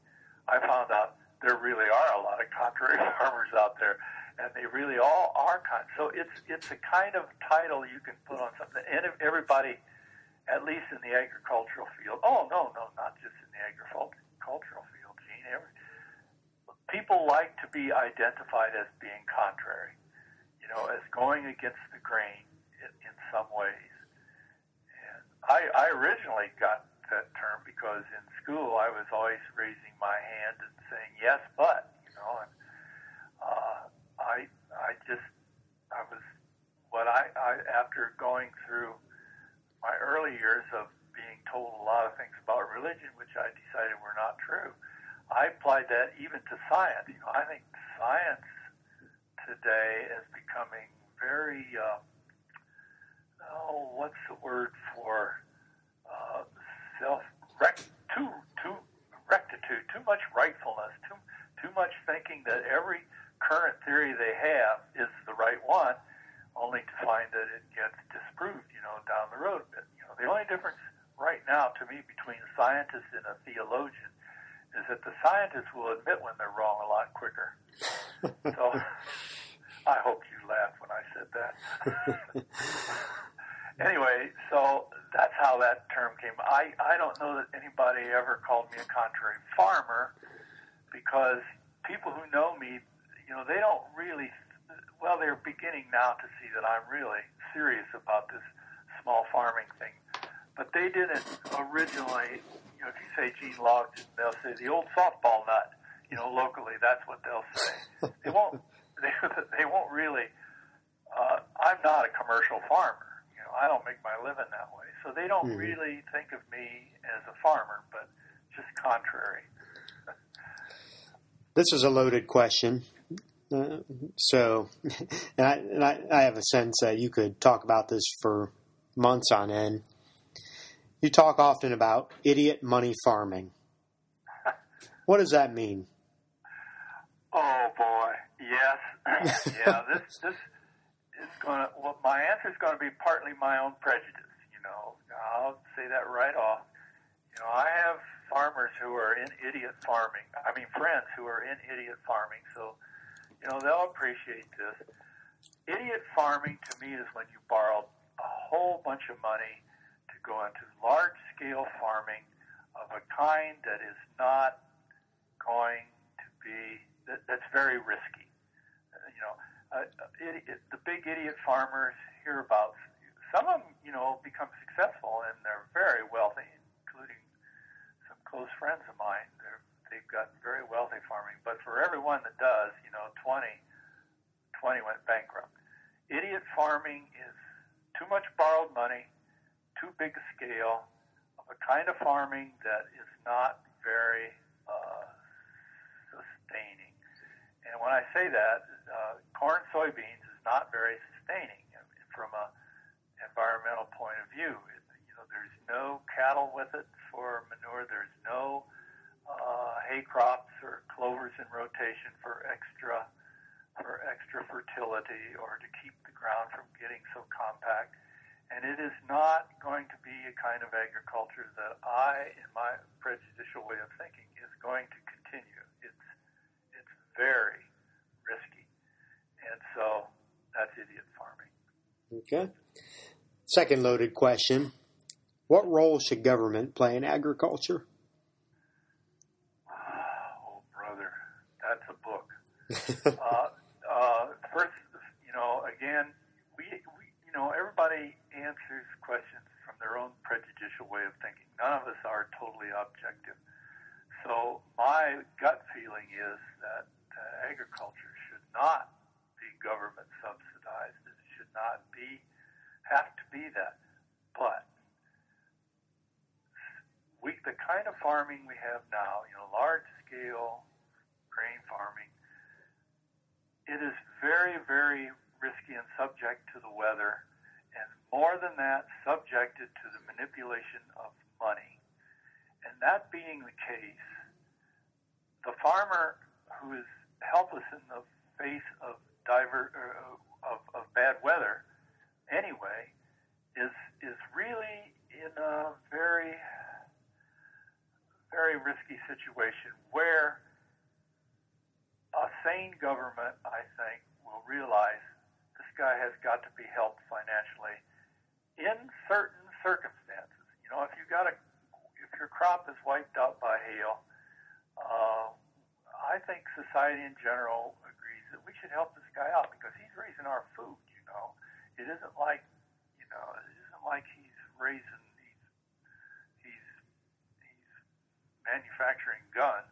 I found out there really are a lot of contrary farmers out there and they really all are kind. So it's it's a kind of title you can put on something, and everybody, at least in the agricultural field. Oh no, no, not just in the agricultural field, Gene. Every, people like to be identified as being contrary, you know, as going against the grain in, in some ways. And I, I originally got that term because in school I was always raising my hand and saying yes, but you know, and uh, I I just I was what I, I after going through my early years of being told a lot of things about religion, which I decided were not true. I applied that even to science. You know, I think science today is becoming very, uh, oh, what's the word for uh, self too too rectitude, too much rightfulness, too too much thinking that every current theory they have is the right one, only to find that it gets disproved, you know, down the road. But, you know, the only difference right now to me between a scientist and a theologian is that the scientists will admit when they're wrong a lot quicker. so I hope you laughed when I said that. anyway, so that's how that term came. I, I don't know that anybody ever called me a contrary farmer because people who know me, you know, they don't really, well, they're beginning now to see that I'm really serious about this small farming thing. But they didn't originally you know, if you say Gene Logsdon, they'll say the old softball nut. You know, locally, that's what they'll say. They won't. They, they won't really. Uh, I'm not a commercial farmer. You know, I don't make my living that way. So they don't mm-hmm. really think of me as a farmer, but just contrary. this is a loaded question. Uh, so, and, I, and I, I have a sense that you could talk about this for months on end. You talk often about idiot money farming. What does that mean? Oh boy, yes, yeah. This this is going to. Well, my answer is going to be partly my own prejudice. You know, I'll say that right off. You know, I have farmers who are in idiot farming. I mean, friends who are in idiot farming. So, you know, they'll appreciate this. Idiot farming to me is when you borrow a whole bunch of money to go into large scale farming of a kind that is not going to be that, that's very risky. Uh, you know, uh, it, it, the big idiot farmers hear about some of them. You know, become successful and they're very wealthy, including some close friends of mine. They've got very wealthy farming, but for everyone that does, you know, 20, 20 went bankrupt. Idiot farming is too much borrowed money too big a scale of a kind of farming that is not very uh, sustaining. And when I say that, uh, corn, soybeans is not very sustaining from a environmental point of view. It, you know, there's no cattle with it for manure. There's no uh, hay crops or clovers in rotation for extra for extra fertility or to keep the ground from getting so compact. And it is not going to be a kind of agriculture that I, in my prejudicial way of thinking, is going to continue. It's it's very risky, and so that's idiot farming. Okay. Second loaded question: What role should government play in agriculture? Oh, brother, that's a book. uh, uh, first, you know, again, we, we, you know, everybody answers questions from their own prejudicial way of thinking. None of us are totally objective. So my gut feeling is that uh, agriculture should not be government subsidized. It should not be have to be that. But we, the kind of farming we have now, you know, large scale grain farming, it is very, very risky and subject to the weather, and more than that, subjected to the manipulation of money. And that being the case, the farmer who is helpless in the face of diver uh, of, of bad weather, anyway, is is really in a very very risky situation where a sane government, I think, will realize this guy has got to be helped financially in certain circumstances. You know, if you got a, if your crop is wiped out by hail, uh, I think society in general agrees that we should help this guy out because he's raising our food. You know, it isn't like, you know, it isn't like he's raising he's, he's, he's manufacturing guns.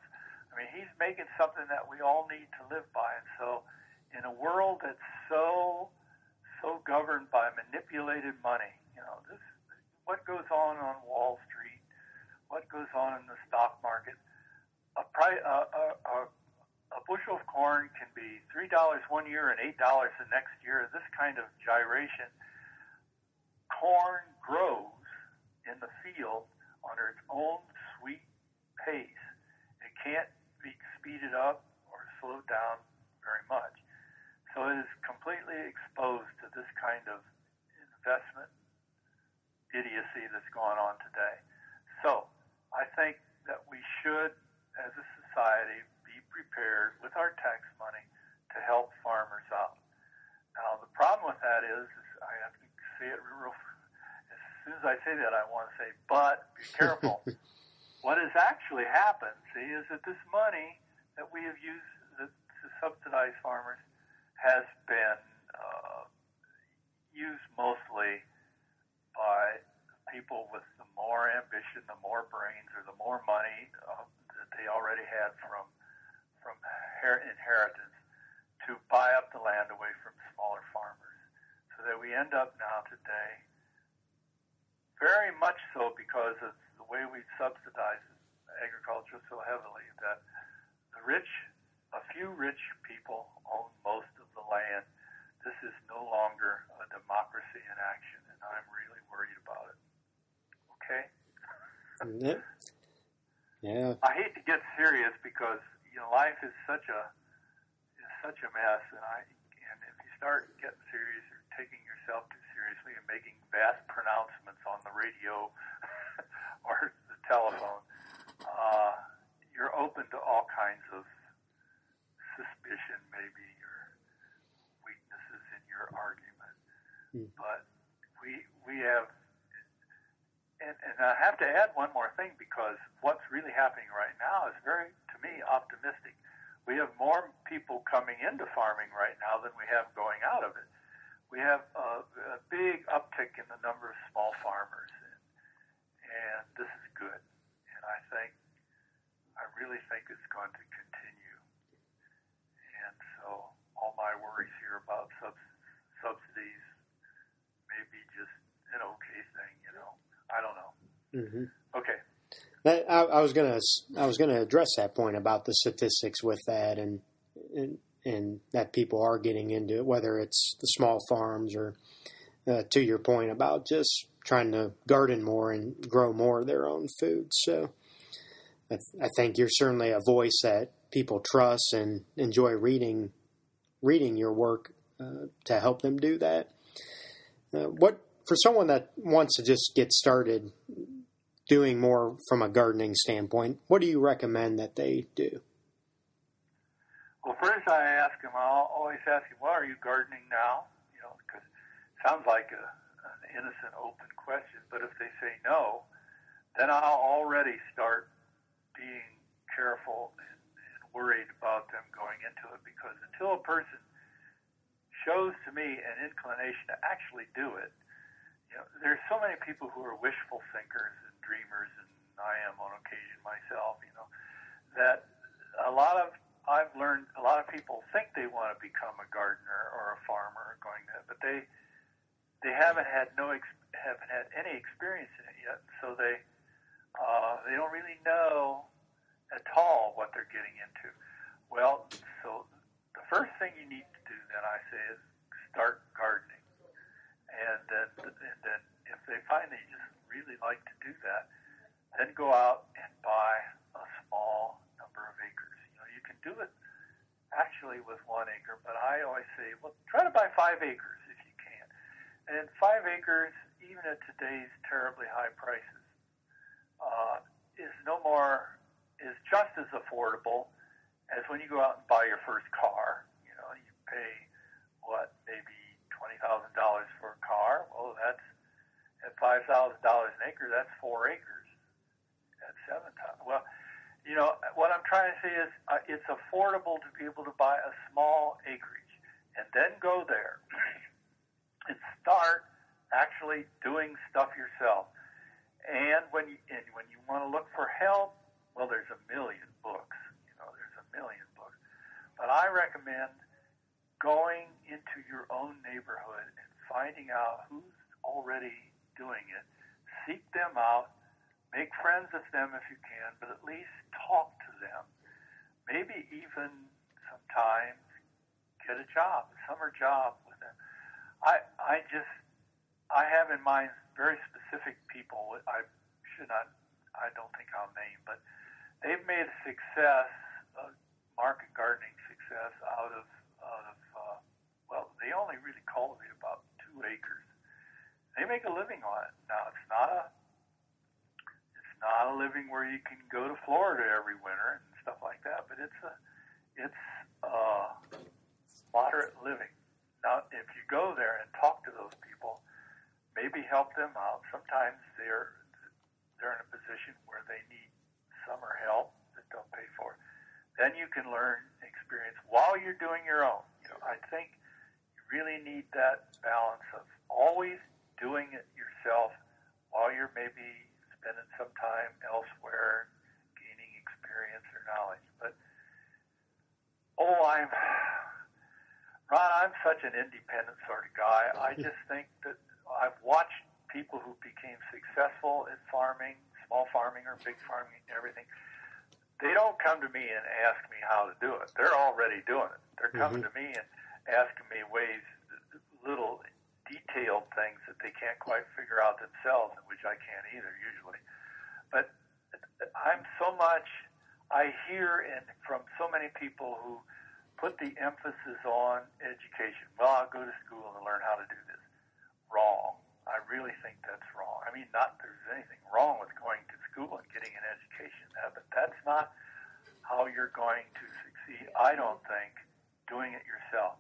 Mean, he's making something that we all need to live by. And so, in a world that's so so governed by manipulated money, you know, this what goes on on Wall Street, what goes on in the stock market. A, pri- a, a, a, a bushel of corn can be three dollars one year and eight dollars the next year. This kind of gyration. Corn grows in the field under its own sweet pace. It can't be speeded up or slowed down very much. So it is completely exposed to this kind of investment idiocy that's going on today. So I think that we should, as a society, be prepared with our tax money to help farmers out. Now the problem with that is, is I have to say it real. As soon as I say that, I want to say, but be careful. What has actually happened, see, is that this money that we have used to subsidize farmers has been uh, used mostly by people with the more ambition, the more brains, or the more money uh, that they already had from from inheritance to buy up the land away from smaller farmers. So that we end up now today, very much so because of the way we subsidize agriculture so heavily that the rich, a few rich people own most of the land. This is no longer a democracy in action, and I'm really worried about it. Okay? Yeah. Yeah. I hate to get serious because you know life is such a is such a mess, and I and if you start getting serious or taking yourself too seriously and making vast pronouncements on the radio or the telephone, uh, you're open to all kinds of suspicion, maybe your weaknesses in your argument. Mm. But we we have, and, and I have to add one more thing because what's really happening right now is very, to me, optimistic. We have more people coming into farming right now than we have going out of it. We have a, a big uptick in the number of small farmers, and, and this is good. And I think, I really think it's going to continue. And so all my worries here about subs- subsidies may be just an okay thing, you know. I don't know. Mm-hmm. Okay. I, I, was gonna I was gonna address that point about the statistics with that and, and and that people are getting into it, whether it's the small farms or uh, to your point about just trying to garden more and grow more of their own food. So, I, th- I think you're certainly a voice that people trust and enjoy reading reading your work uh, to help them do that. Uh, what for someone that wants to just get started doing more from a gardening standpoint, what do you recommend that they do? Well, first I ask them. I always ask them, "Well, are you gardening now?" You know, because it sounds like a, an innocent, open question. But if they say no, then I'll already start being careful and, and worried about them going into it. Because until a person shows to me an inclination to actually do it, you know, there's so many people who are wishful thinkers and dreamers, and I am on occasion myself. You know, that a lot of I've learned a lot of people think they want to become a gardener or a farmer or going there, but they they haven't had no haven't had any experience in it yet, so they uh, they don't really know at all what they're getting into. Well, so the first thing you need to do then I say is start gardening, and then and then if they find they just really like to do that, then go out and buy a small number of acres You know, you can do it actually with one acre, but I always say, well, try to buy five acres if you can. And five acres, even at today's terribly high prices, uh, is no more, is just as affordable as when you go out and buy your first car. You know, you pay, what, maybe $20,000 for a car? Well, that's, at $5,000 an acre, that's four acres. At 7000 Well, you know, what I'm trying to say is uh, it's affordable to be able to buy a small acreage and then go there and start actually doing stuff yourself. And when you, and when you want to look for help, well, there's a million books. You know, there's a million books. But I recommend going into your own neighborhood and finding out who's already doing it. Seek them out Make friends with them if you can, but at least talk to them. Maybe even sometimes get a job, a summer job with them. I I just I have in mind very specific people. I should not. I don't think I'll name, but they've made a success, a market gardening success out of out of. Uh, well, they only really cultivate about two acres. They make a living on it. Now it's not a it's not a living where you can go to Florida every winter and stuff like that, but it's a it's uh, moderate living. Now, if you go there and talk to those people, maybe help them out. Sometimes they're they're in a position where they need summer help that they'll pay for. Then you can learn experience while you're doing your own. You know, I think you really need that balance of always doing it yourself while you're maybe spending some time elsewhere, gaining experience or knowledge. But oh, I'm Ron. I'm such an independent sort of guy. I just think that I've watched people who became successful at farming, small farming or big farming, everything. They don't come to me and ask me how to do it. They're already doing it. They're coming mm-hmm. to me and asking me ways, little detailed things that they can't quite figure out themselves, which I can't either usually. But I'm so much I hear and from so many people who put the emphasis on education. Well, I'll go to school and learn how to do this. Wrong. I really think that's wrong. I mean, not there's anything wrong with going to school and getting an education, but that's not how you're going to succeed. I don't think doing it yourself.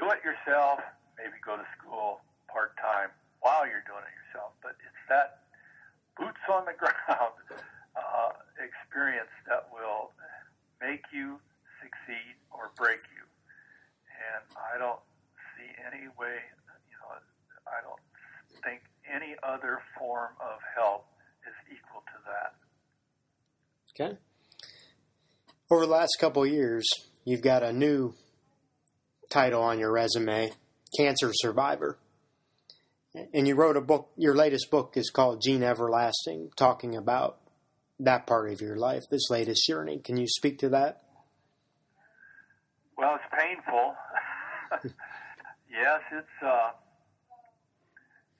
Do it yourself maybe go to school part time while you're doing it yourself. But it's that boots on the ground uh, experience that will make you succeed or break you. And I don't see any way, I don't think any other form of help is equal to that. Okay. Over the last couple of years, you've got a new title on your resume cancer survivor. And you wrote a book, your latest book is called Gene Everlasting, talking about that part of your life, this latest journey. Can you speak to that? Well, it's painful. yes, it's uh,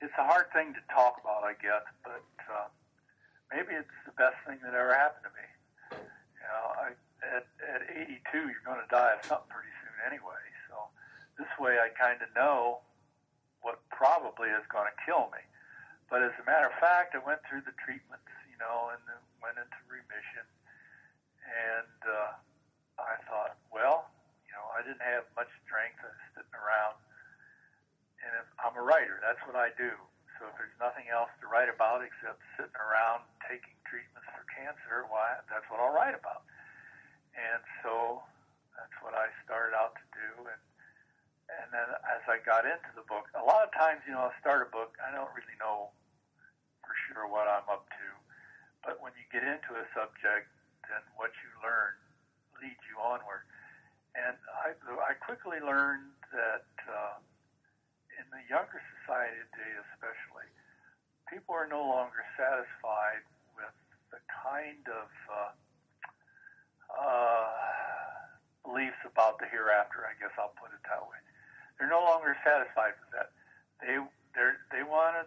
it's a hard thing to talk about, I guess. But uh, maybe it's the best thing that ever happened to me. You know, I, at at 82, you're going to die of something pretty soon anyway. So this way, I kind of know what probably is going to kill me. But as a matter of fact, I went through the treatments, you know, and then went into remission. And uh, I thought, well, you know, I didn't have much strength. I was sitting around. I'm a writer. That's what I do. So if there's nothing else to write about except sitting around taking treatments for cancer, why, that's what I'll write about. And so that's what I started out to do. And and then as I got into the book, a lot of times, you know, I'll start a book, I don't really know for sure what I'm up to. But when you get into a subject, then what you learn leads you onward. And I, I quickly learned that uh, the younger society today, especially, people are no longer satisfied with the kind of uh, uh, beliefs about the hereafter. I guess I'll put it that way. They're no longer satisfied with that. They they they want to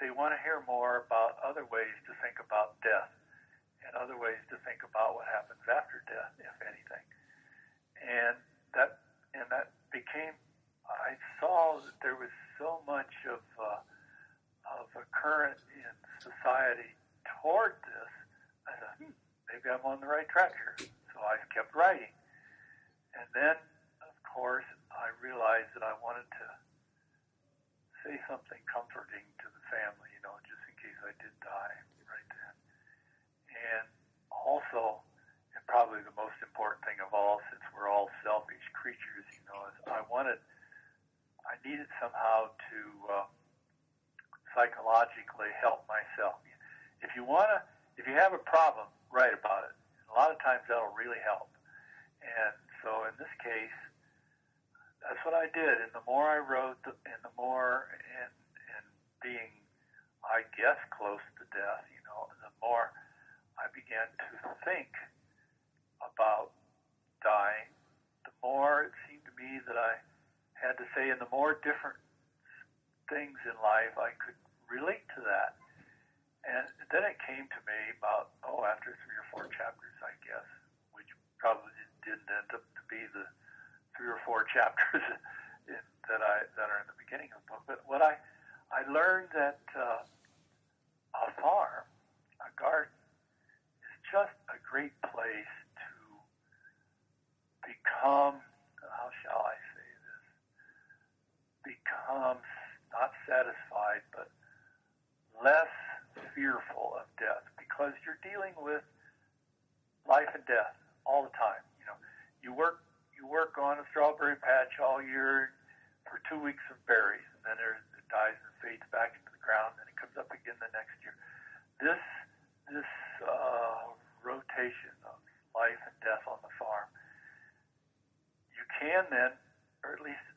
they want to hear more about other ways to think about death and other ways to think about what happens after death, if anything. And that and that became I saw that there was so much of uh, of a current in society toward this. I thought, hmm, maybe I'm on the right track here. So I kept writing, and then, of course, I realized that I wanted to say something comforting to the family, you know, just in case I did die right then. And also, and probably the most important thing of all, since we're all selfish creatures, you know, is I wanted, I needed somehow to uh, psychologically help myself. If you want to, if you have a problem, write about it. A lot of times that'll really help. And so in this case, that's what I did. And the more I wrote, and the more in, in being, I guess, close to death, you know, the more I began to think about dying, the more it seemed to me that I had to say, and the more different things in life I could relate to that. And then it came to me about, oh, after three or four chapters, I guess, which probably didn't end up to be the three or four chapters in, that I that are in the beginning of the book. But what I I learned that uh, a farm, a garden, is just a great place to become. How shall I? Become not satisfied, but less fearful of death because you're dealing with life and death all the time. You know, you work you work on a strawberry patch all year for two weeks of berries, and then it dies and fades back into the ground, and it comes up again the next year. This this uh, rotation of life and death on the farm, you can then, or at least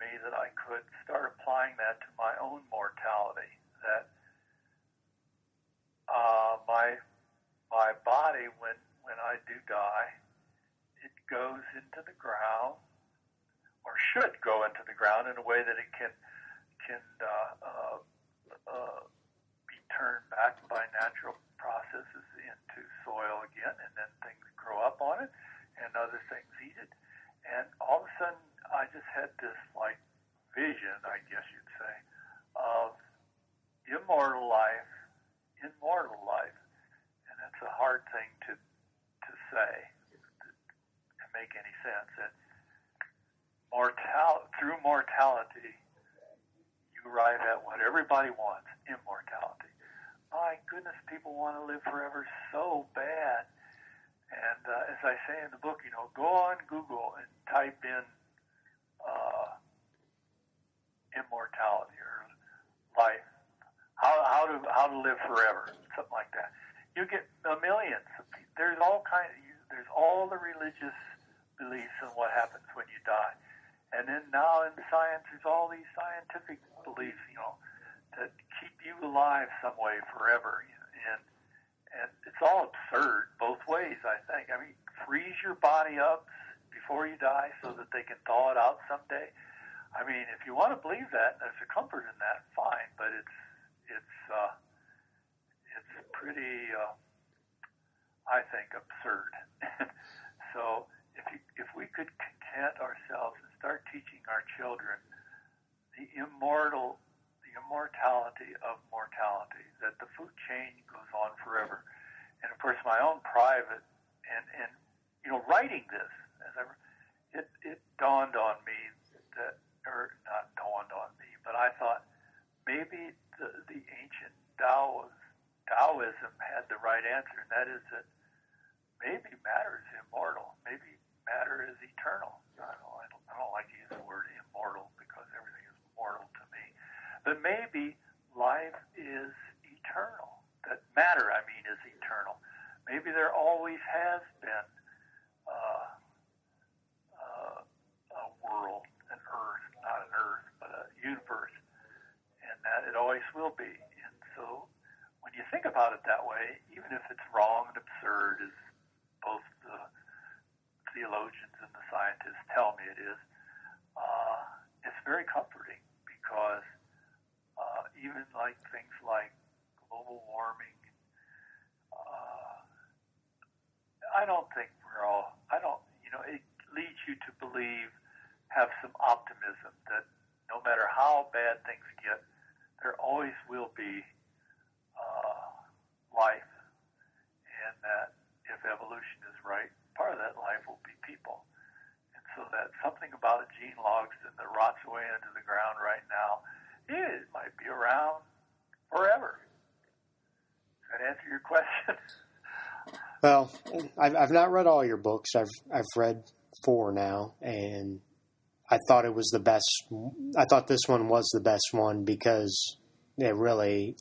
me that I could start applying that to my own mortality. That uh, my my body, when when I do die, it goes into the ground, or should go into the ground in a way that it can can uh, uh, uh, be turned back by natural processes into soil again, and then things grow up on it, and other things eat it. And all of a sudden, I just had this like vision, I guess you'd say, of immortal life, immortal life, and that's a hard thing to to say to make any sense. And mortal through mortality, you arrive at what everybody wants: immortality. My goodness, people want to live forever so bad. And uh, as I say in the book, you know, go on Google and type in uh, immortality or life, how how to how to live forever, something like that. You get millions. Of. There's all kind. Of, there's all the religious beliefs on what happens when you die. And then now in science, there's all these scientific beliefs, you know, that keep you alive some way forever. You and and it's all absurd both ways. I think. I mean, freeze your body up before you die so that they can thaw it out someday. I mean, if you want to believe that, there's a comfort in that. Fine, but it's it's uh, it's pretty, uh, I think, absurd. so if you, if we could content ourselves and start teaching our children the immortal, the immortality of mortality, that the food chain goes on forever, and of course my own private and and you know writing this as I it it dawned on me that or not dawned on me, but I thought maybe the the ancient Taoism had the right answer, and that is that maybe matter is immortal. Maybe matter is eternal. I don't, I don't, I don't like to use the word immortal because everything is mortal to me. But maybe life is eternal. That matter, I mean, is eternal. Maybe there always has been uh, uh, a world, an earth, not an earth, but a universe, and that it always will be. And so when you think about it that way, even if it's wrong and absurd, as both the theologians and the scientists tell me it is, uh, it's very comforting because uh, even like things like global warming, uh, I don't think we're all. I don't. You know, it leads you to believe, have some optimism that no matter how bad things get, there always will be uh, life, and that if evolution is right, part of that life will be people. And so that something about a Gene Logsdon rots away into the ground right now, it might be around forever. Does that answer your question? Well, I've, I've not read all your books. I've I've read four now, and I thought it was the best. I thought this one was the best one because it really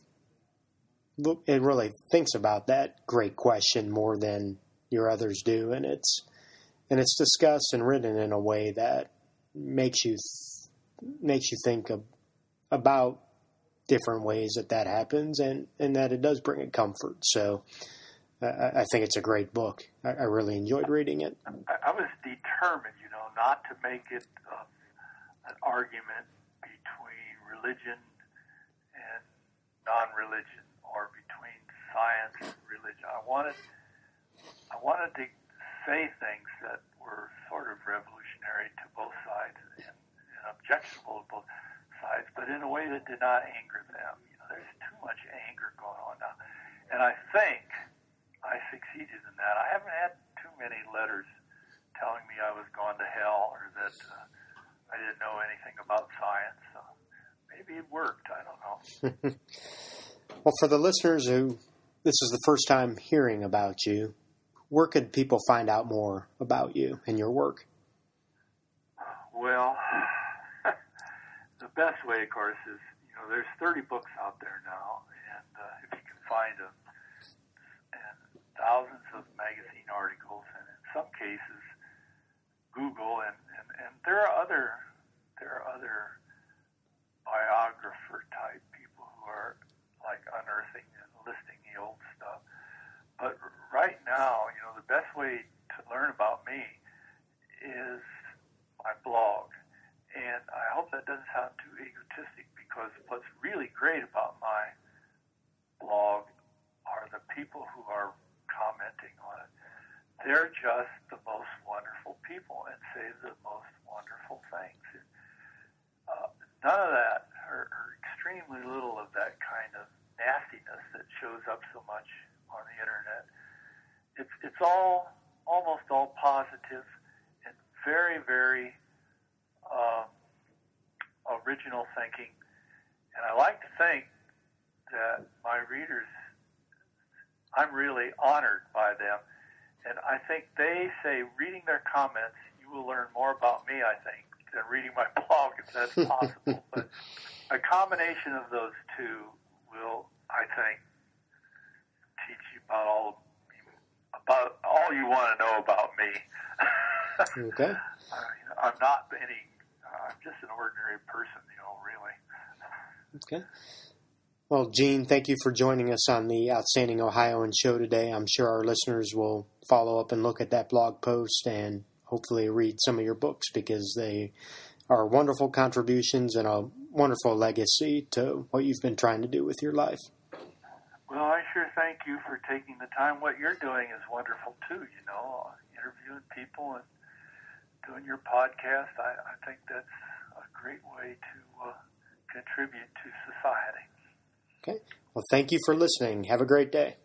it really thinks about that great question more than your others do, and it's and it's discussed and written in a way that makes you makes you think of, about different ways that that happens, and and that it does bring a comfort. So. Uh, I, I think it's a great book. I, really enjoyed reading it. I, was determined, not to make it uh, an argument between religion and non-religion or between science and religion. I wanted I wanted to say things that were sort of revolutionary to both sides and, and objectionable to both sides, but in a way that did not anger them. You know, there's too much anger going on now, and I think I succeeded in that. I haven't had too many letters telling me I was going to hell or that uh, I didn't know anything about science. So maybe it worked. I don't know. well, for the listeners who this is the first time hearing about you, where could people find out more about you and your work? Well, the best way, of course, is you know there's 30 books out there now, and uh, if you can find them, and thousands of magazine articles, and in some cases, Google, and, and, and there are other there are other biographer type people who are like unearthing and listing the old stuff. But right now, you know, the best way to learn about me is my blog. And I hope that doesn't sound too egotistic because what's really great about my blog are the people who are commenting on it. They're just the most wonderful people and say the most wonderful things. Uh, none of that, or, or extremely little of that kind of nastiness that shows up so much on the internet. It's it's all almost all positive and very very um, original thinking, and I like to think that my readers, I'm really honored by them, and I think they say reading their comments, you will learn more about me. I think than reading my blog if that's possible, but a combination of those two will, I think, teach you about all about all you want to know about me. okay. Uh, I'm not any. I'm just an ordinary person, you know, really. Okay. Well, Gene, thank you for joining us on the Outstanding Ohioan show today. I'm sure our listeners will follow up and look at that blog post and hopefully read some of your books because they are wonderful contributions and a wonderful legacy to what you've been trying to do with your life. Well, I sure thank you for taking the time. What you're doing is wonderful too. You know, interviewing people and doing your podcast. I, I think that's a great way to uh, contribute to society. Okay. Well, thank you for listening. Have a great day.